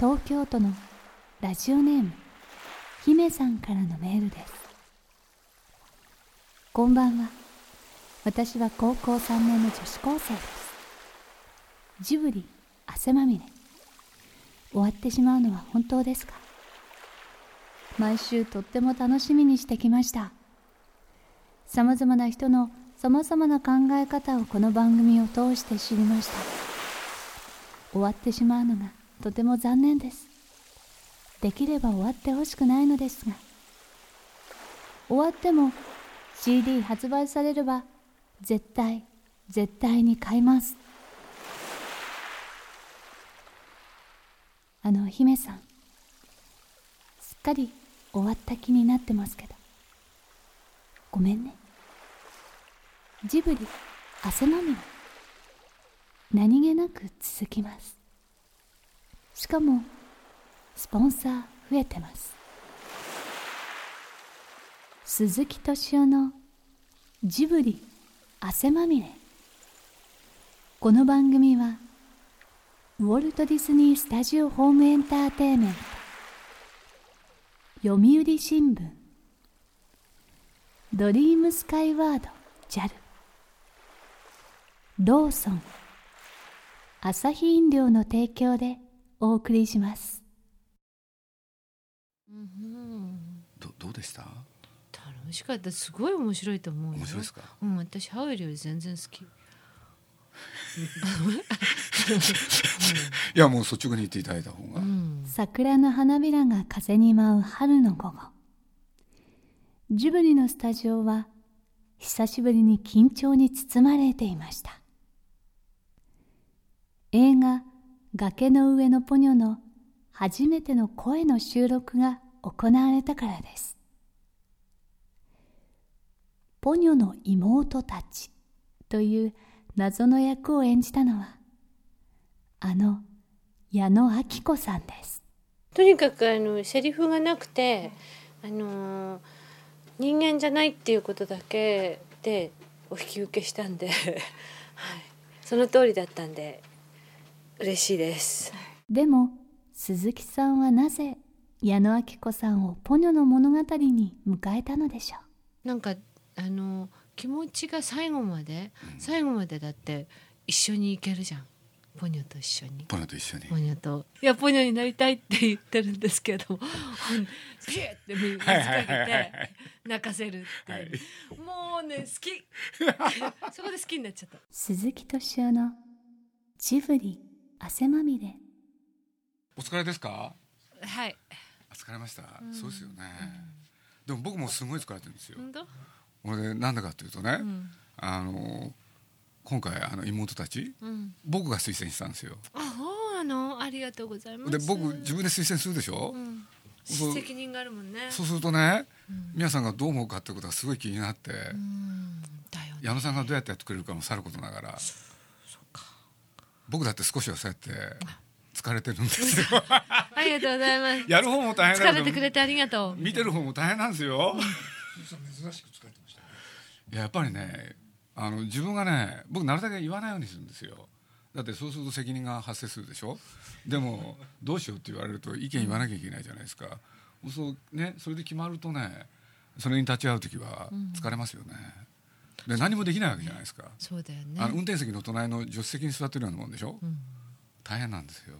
東京都のラジオネーム姫さんからのメールです。こんばんは。私は高校3年の女子高生です。ジブリ汗まみれ。終わってしまうのは本当ですか？毎週とっても楽しみにしてきました。さまざまな人のさまざまな考え方をこの番組を通して知りました。終わってしまうのがとても残念です。できれば終わってほしくないのですが。終わっても CD 発売されれば絶対絶対に買います。あの姫さん。すっかり終わった気になってますけど。ごめんね。ジブリ汗まみれ。何気なく続きます。しかもスポンサー増えてます。鈴木敏夫のジブリ汗まみれ。この番組はウォルト・ディズニー・スタジオ・ホーム・エンターテイメント。読売新聞。ドリームスカイワード JAL ローソン。アサヒ飲料の提供でお送りします。どどうでした？楽しかった。すごい面白いと思う面白いですか？うん私ハウルより全然好き。いやもう率直に言っていただいた方が、うん、桜の花びらが風に舞う春の午後。ジブリのスタジオは久しぶりに緊張に包まれていました。映画崖の上のポニョの初めての声の収録が行われたからです。ポニョの妹たちという謎の役を演じたのは、あの矢野明子さんです。とにかくあのセリフがなくて、あの人間じゃないっていうことだけでお引き受けしたんで、はい、その通りだったんで嬉しいです。でも鈴木さんはなぜ矢野明子さんをポニョの物語に迎えたのでしょう？なんかあの気持ちが最後まで、最後までだって一緒に行けるじゃん。ポニョと一緒に。ポニョと一緒に。ポニョと。いやポニョになりたいって言ってるんですけどピューって水かけて泣かせるって、はい、もうね好き。そこで好きになっちゃった。鈴木敏夫のジブリ汗まみれ。お疲れですか？はい。疲れました、うん、そうですよね、うん、でも僕もすごい疲れてるんですよ。俺なんだかというとね、うん、あの今回あの妹たち、僕が推薦したんですよ。ああの？ありがとうございます。で僕自分で推薦するでしょ、うん。責任があるもんね。そうするとね、皆さんがどう思うかってことがすごい気になって、矢野さんがどうやってやってくれるかもさることながら僕だって少しはそうやって疲れてるんですよ。ありがとうございます。やる方も大変疲れてくれてありがとう。見てる方も大変なんですよ。珍しく疲れてましたね。やっぱりねあの自分がね僕なるだけ言わないようにするんですよ。だってそうすると責任が発生するでしょ？でもどうしようって言われると意見言わなきゃいけないじゃないですか、うん、そうねそれで決まるとねそれに立ち会う時は疲れますよね、うんで何もできないわけじゃないですか。そうだよね。あの運転席の隣の助手席に座ってるようなもんでしょ、うん、大変なんですよ。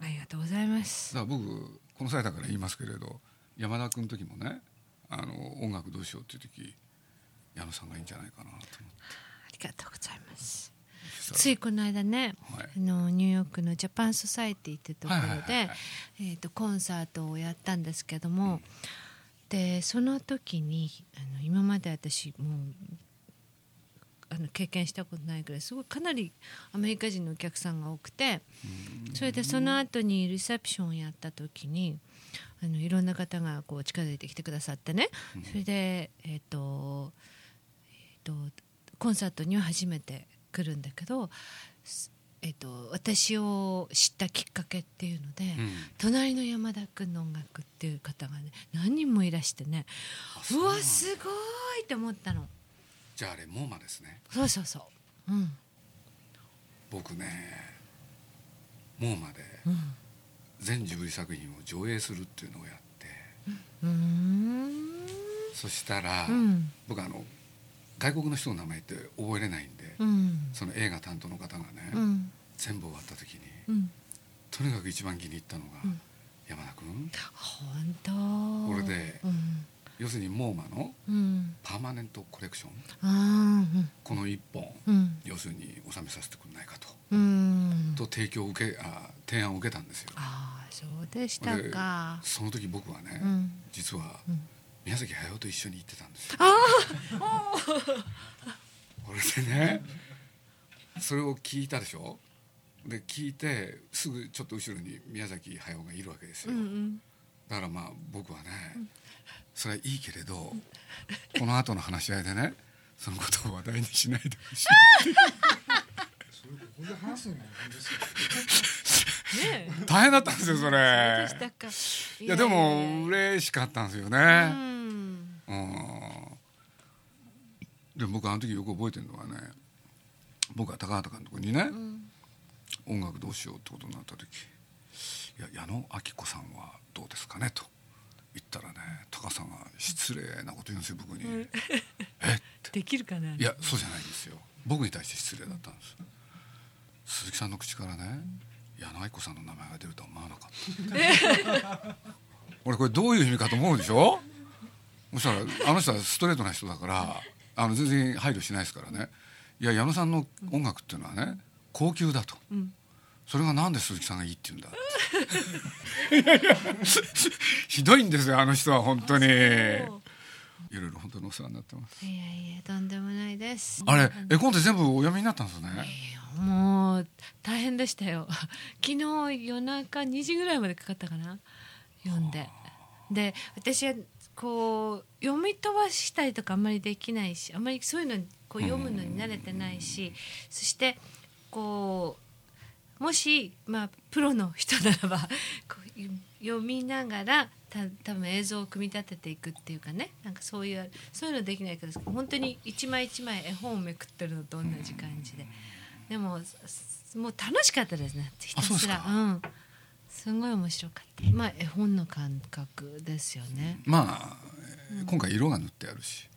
ありがとうございます。だから僕この際だから言いますけれど山田君の時もねあの音楽どうしようっていう時矢野さんがいいんじゃないかなと思って。ありがとうございます。ついこの間ね、はい、あのニューヨークのジャパンソサエティってところで、えーと、コンサートをやったんですけども、うん、でその時にあの今まで私もうあの経験したことないくらいすごいかなりアメリカ人のお客さんが多くてそれでその後にリセプションをやった時にあのいろんな方がこう近づいてきてくださってね。それで、えーとえーと、コンサートには初めて来るんだけど、えーと、私を知ったきっかけっていうので、うん、隣の山田君の音楽っていう方がね何人もいらしてねうわすごいって思ったの。じゃああれモーマですね。そうそうそう。うん。僕ねモーマで全ジブリ作品を上映するっていうのをやってうん。そしたら、うん、僕あの外国の人の名前って覚えれないんで、うん、その映画担当の方がね、うん、全部終わった時に、とにかく一番気に入ったのが、山田君。本当。これで、要するにモーマのパーマネントコレクション、この一本、要するに収めさせてくれないかと、と提供を受けあ提案を受けたんですよ。ああそうでしたか。その時僕はね、実は、宮崎駿と一緒に行ってたんですよ。これでねそれを聞いたでしょ？で聞いてすぐちょっと後ろに宮崎駿がいるわけですよ、うんうん、だからまあ僕はね、それはいいけれどこの後の話し合いでねそのことを話題にしないでほしい。大変だったんですよそれ。いやでも嬉しかったんですよね。うん。で僕あの時よく覚えてるのはね僕は高畑監督にね、うん、音楽どうしようってことになった時「いや矢野明子さんはどうですかね?」と言ったらね高さんが失礼なこと言うんですよ僕に、うん、え？って。できるかな？いやそうじゃないんですよ。僕に対して失礼だったんです、鈴木さんの口からね矢野愛子さんの名前が出るとは思わなかった。俺これどういう意味かと思うでしょ？そしたらあの人はストレートな人だからあの全然配慮しないですからね。いや矢野さんの音楽っていうのはね高級だと、うん、それがなんで鈴木さんがいいって言うんだ？ひどいんですよあの人は本当に。いろいろ本当にお世話になってます。いやいやとんでもないです。あれ絵コンテ全部お読みになったんですね？もう大変でしたよ。昨日夜中2時ぐらいまでかかったかな？読んで。で私はこう読み飛ばしたりとかあんまりできないしあんまりそういうのこう読むのに慣れてないしそしてこうもし、まあ、プロの人ならば こう読みながらた多分映像を組み立てていくっていうかね。なんかそういうそういうのできないから本当に一枚一枚絵本をめくってるのと同じ感じで。でももう楽しかったですね。ひたすら。うん。すごい面白かった。まあ絵本の感覚ですよね。まあ、うん、今回色が塗ってあるし、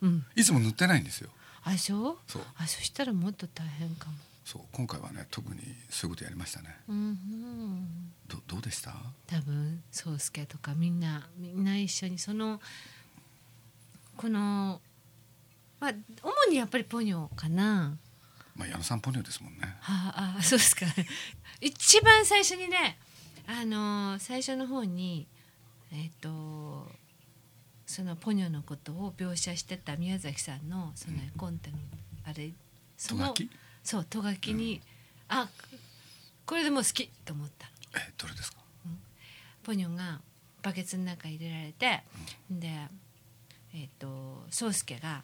うん、いつも塗ってないんですよ。あそう？そう。あそしたらもっと大変かもそう今回はね特にそういうことやりましたね、うんうん、どどうでした？多分宗介とかみんなみんな一緒にそのこのまあ主にやっぱりポニョかな。まあ矢野さんポニョですもんね。はああそうですか。一番最初にねあのー、最初の方にえっ、ー、とそのポニョのことを描写してた宮崎さんのそのコンテのあれそのそうとがきに、うん、あこれでも好きと思った。えどれですか、うん、ポニョがバケツの中入れられて、うん、でえっ、ー、と宗介が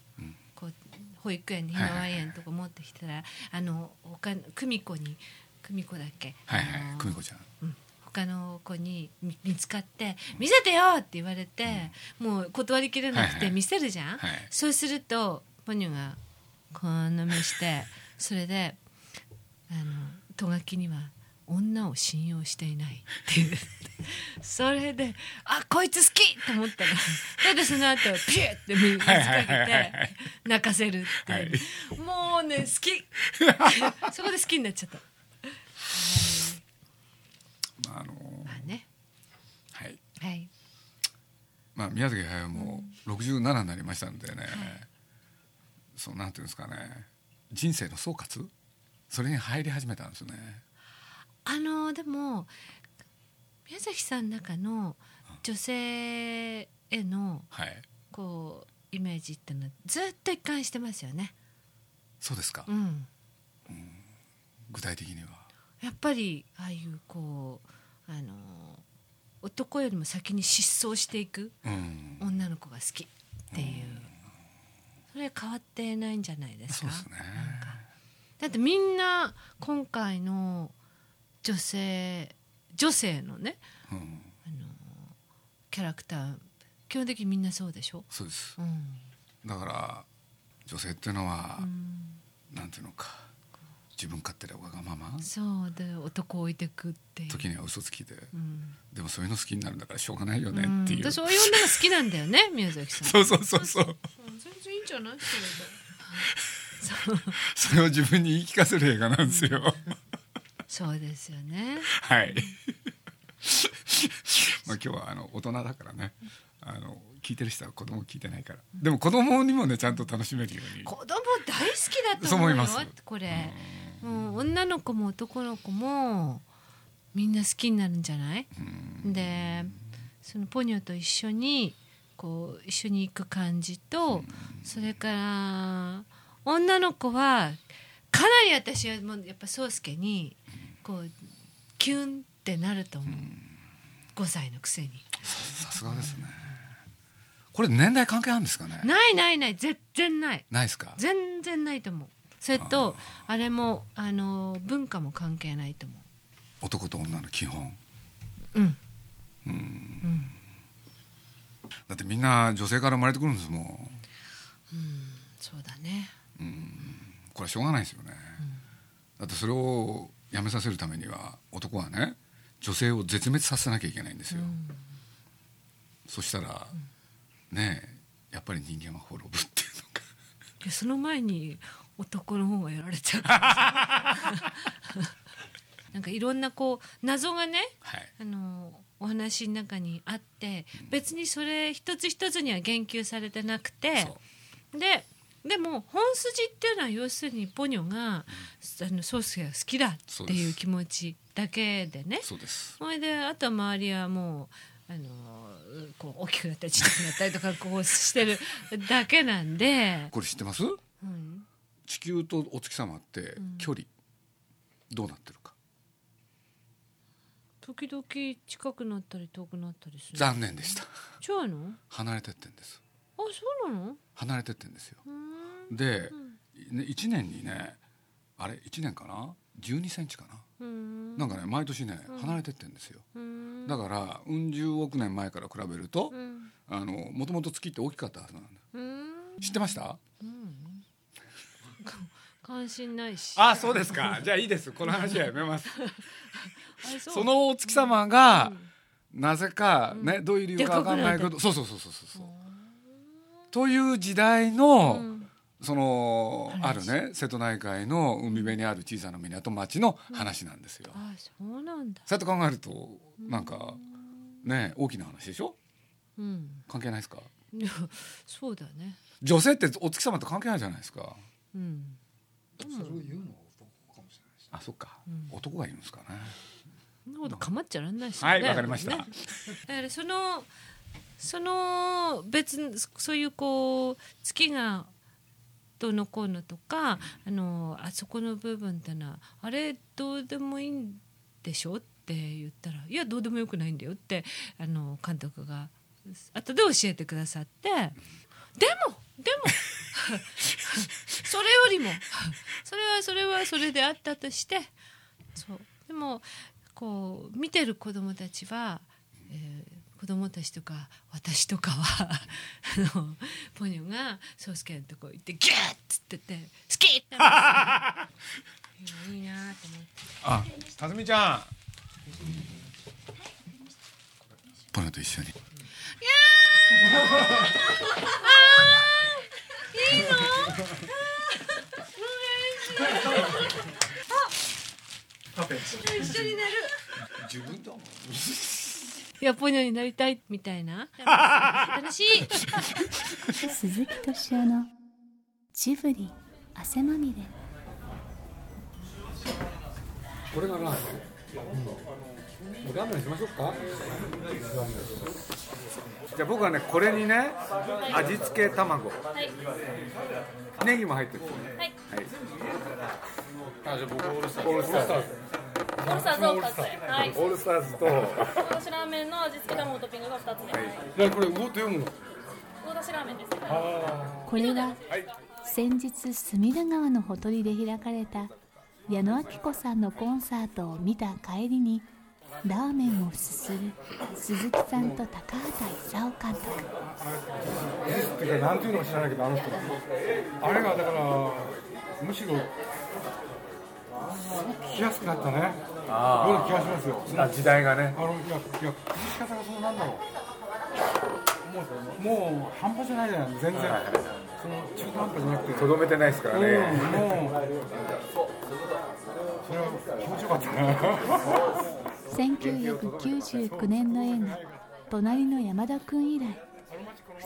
こう保育園にひまわり園とか持ってきたら、はいはい、あの他久美子に久美子だっけ？はいはい。久美子ちゃん、うん。他の子に見つかって「見せてよ!」って言われて、うん、もう断りきれなくて見せるじゃん、はいはい、そうするとポニョがこんな目してそれであのとがきには女を信用していない。っていう。それであこいつ好きと思ったらそれでその後ピュッて水かけて泣かせるっていう、もうね好き。そこで好きになっちゃった。まああのまあね。はい、はい、まあ宮崎駿も67になりましたんでね、はい、そうなんていうんですかね人生の総括？それに入り始めたんですね。あのでも宮崎さんの中の女性へのはい。こうイメージっていうのはずっと一貫してますよね。そうですか、うん、具体的には。やっぱりああいうこうあの男よりも先に失踪していくうん。女の子が好きっていう、それ変わってないんじゃないですか？すね。だってみんな今回の女性女性のねうん。あのキャラクター基本的にみんなそうでしょ、そうです。うん。だから女性っていうのは、うん、なんていうのか自分勝手でわがまま？そうで男を置いてくっていう。時には嘘つきで、うん。でもそういうの好きになるんだからしょうがないよねうんっていう、私そういう女が好きなんだよね宮崎さん。そうそうそうそう。うん全然いいんじゃない？それを自分に言い聞かせる映画なんですよ、そうですよね。はい。まあ今日はあの大人だからね。あの聞いてる人は子供聞いてないから。でも子供にもねちゃんと楽しめるように。子供大好きだとそう思うよ思います。これ。もう女の子も男の子もみんな好きになるんじゃない？でそのポニョと一緒にこう一緒に行く感じとそれから女の子はかなり私はもうやっぱ宗介にこうキュンってなると思う。5歳のくせに。さすがですね。これ年代関係あるんですかね？ないないない。全然ない。ないですか？全然ないと思う。それとあれもあの文化も関係ないと思男と女の基本。ううんだってみんな女性から生まれてくるんですもん。そうだね。これはしょうがないですよね、だってそれをやめさせるためには男はね女性を絶滅させなきゃいけないんですよ、そしたら、ねえやっぱり人間は滅ぶっていうのかいやその前に男の方がやられちゃう。なんかいろんなこう謎がねはい。あのお話の中にあって別にそれ一つ一つには言及されてなくてででも本筋っていうのは要するにポニョが、あのソースが好きだっていう気持ちだけでね。それであとは周りはもうあのこう大きくなったりちっちゃくなったりとかこうしてる だけなんで、これ知ってます？うん、地球とお月様って距離、どうなってる？か時々近くなったり遠くなったりする。残念でした。違うの？離れてってんです。あそうなの？離れてってんですよ。うーん。で、ね、1年にねあれ？1年かな？1 2センチかな、なんかね毎年ね離れてってんですよ、だからうん十億年前から比べると、うん。あのもともと月って大きかったはずなんだ。知ってました？関心ないし。あそうですか。じゃあいいです。この話はやめます。あ そのお月様が、なぜかね、どういう理由かわかんないけどそうそうそうそうそう。そうという時代の、うん。そのあ話るね瀬戸内海の海辺にある小さな港町の話なんですよ、あそうなんだ。そうやって考えるとなんかね大きな話でしょ？うん。関係ないですか？そうだね。女性ってお月様と関係ないじゃないですか。うん。それを言うのは男かもしれないしあそっか、男が言うんですかねそんなことかまっちゃらんないし、はいわかりました、ねだからそのその別にそういうこう月がどうのこうのとかあのあそこの部分ってのはあれどうでもいいんでしょって言ったらいやどうでもよくないんだよってあの監督が後で教えてくださってでもでも それよりもそれはそれはそれであったとしてそう。でもこう見てる子供たちは、えー子供たちとか私とかは あのポニョが宗介のとこ行ってギュッつってて好きっていやいいなと思って。あたずみちゃん。ポニョと一緒に一緒になる。自分といやポニョになりたいみたいな。楽しい。鈴木敏夫のジブリ汗まみれ。これがラーメン、うん、ラーメンにしましょうか。じゃあ僕はねこれにね味付け卵、はい、ネギも入ってる。はい、はい、あじゃあ僕オールスターズ。オールスターズ。オールスターズ。を2つはい、オールスターズ。と私ラーメンの味付け卵トッピングが2つで、はい、じゃこれ魚と読むの？魚だしラーメンです、これは先日隅田川のほとりで開かれた矢野明子さんのコンサートを見た帰りにラーメンをすする鈴木さんと高畑勲監督。えっていうか何ていうのか知らないけどあの人。あれがだからむしろ聞きやすくなったね。ような気がしますよ。時代がね。あのいやいや崩し方がそのなんだろう。もうもう半端じゃないじゃない全然、はい、その中途半端じゃなくて。とどめてないですからね、うん、もうそれは気持ちよかった な1999年の映画「隣の山田君」以来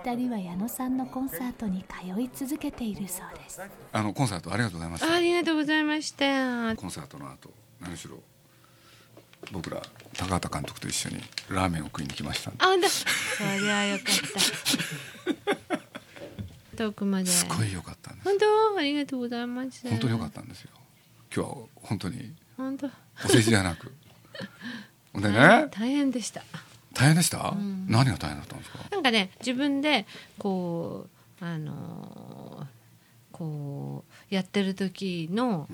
2人は矢野さんのコンサートに通い続けているそうです。あのコンサートありがとうございましたありがとうございました。コンサートの後何しろ僕ら高畑監督と一緒にラーメンを食いに来ましたあだそりゃよかった。遠くまで。すごい良かったんです。本当？ありがとうございます本当に良かったんですよ。今日は本当に本当。お世辞じゃなく。でね。大変でした大変でした、うん、何が大変だったんですか？なんかね自分でこうあのこうやってる時の、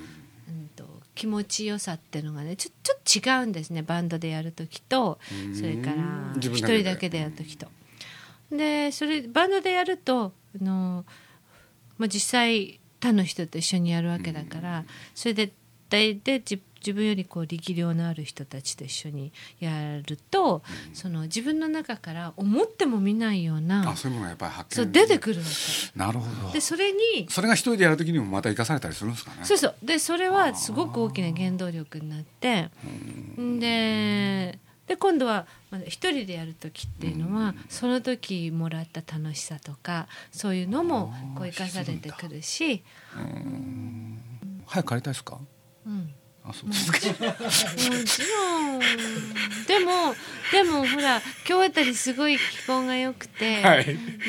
うん、と気持ちよさっていうのがねちょちょっと違うんですねバンドでやる時とそれから一人だけでやる時と。でそれバンドでやるとあの、まあ、実際他の人と一緒にやるわけだから、それで大で自自分よりこう力量のある人たちと一緒にやると、うん、その自分の中から思っても見ないようなあそういうものがやっぱり発見出てくるわけなるほど。でそれにそれが一人でやる時にもまた生かされたりするんですかね。そうそう。でそれはすごく大きな原動力になってでで今度は一人でやる時っていうのはその時もらった楽しさとかそういうのもこう生かされてくるし。早く帰りたいですか？うんあそうですか。もちろんでもでもほら今日あたりすごい気候が良くて、はい、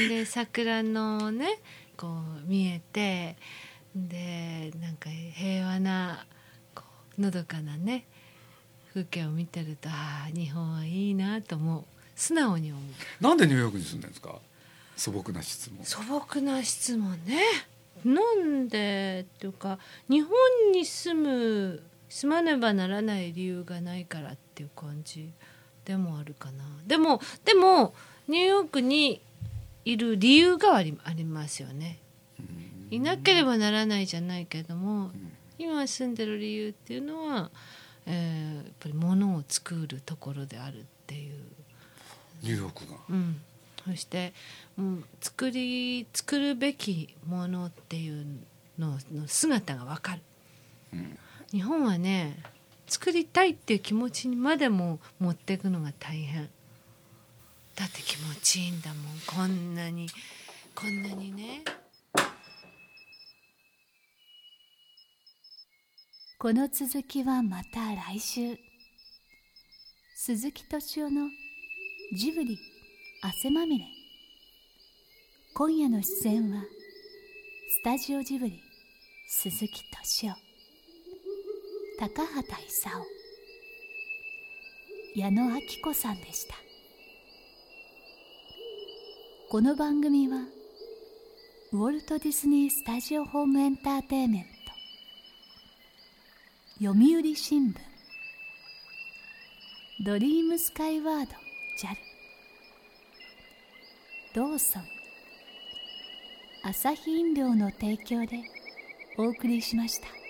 で桜のねこう見えてでなんか平和なこうのどかなね風景を見てるとああ日本はいいなと思う素直に思う。なんでニューヨークに住んでるんですか？素朴な質問。素朴な質問ね。なんで？っていうか日本に住む住まねばならない理由がないからっていう感じでもあるかな。でもでもニューヨークにいる理由がありありますよね。いなければならないじゃないけども今住んでる理由っていうのは、えー、やっぱり物を作るところであるっていう。ニューヨークが、うん、そして、うん、作り作るべきものっていうのの姿が分かる、うん日本はね作りたいっていう気持ちにまでも持っていくのが大変。だって気持ちいいんだもん。こんなにこんなにね。この続きはまた来週。鈴木敏夫のジブリ汗まみれ。今夜の出演はスタジオジブリ鈴木敏夫。高畑勲矢野明子さんでしたこの番組はウォルト・ディズニー・スタジオ・ホーム・エンターテイメント読売新聞ドリームスカイワード JAL ローソンアサヒ飲料の提供でお送りしました。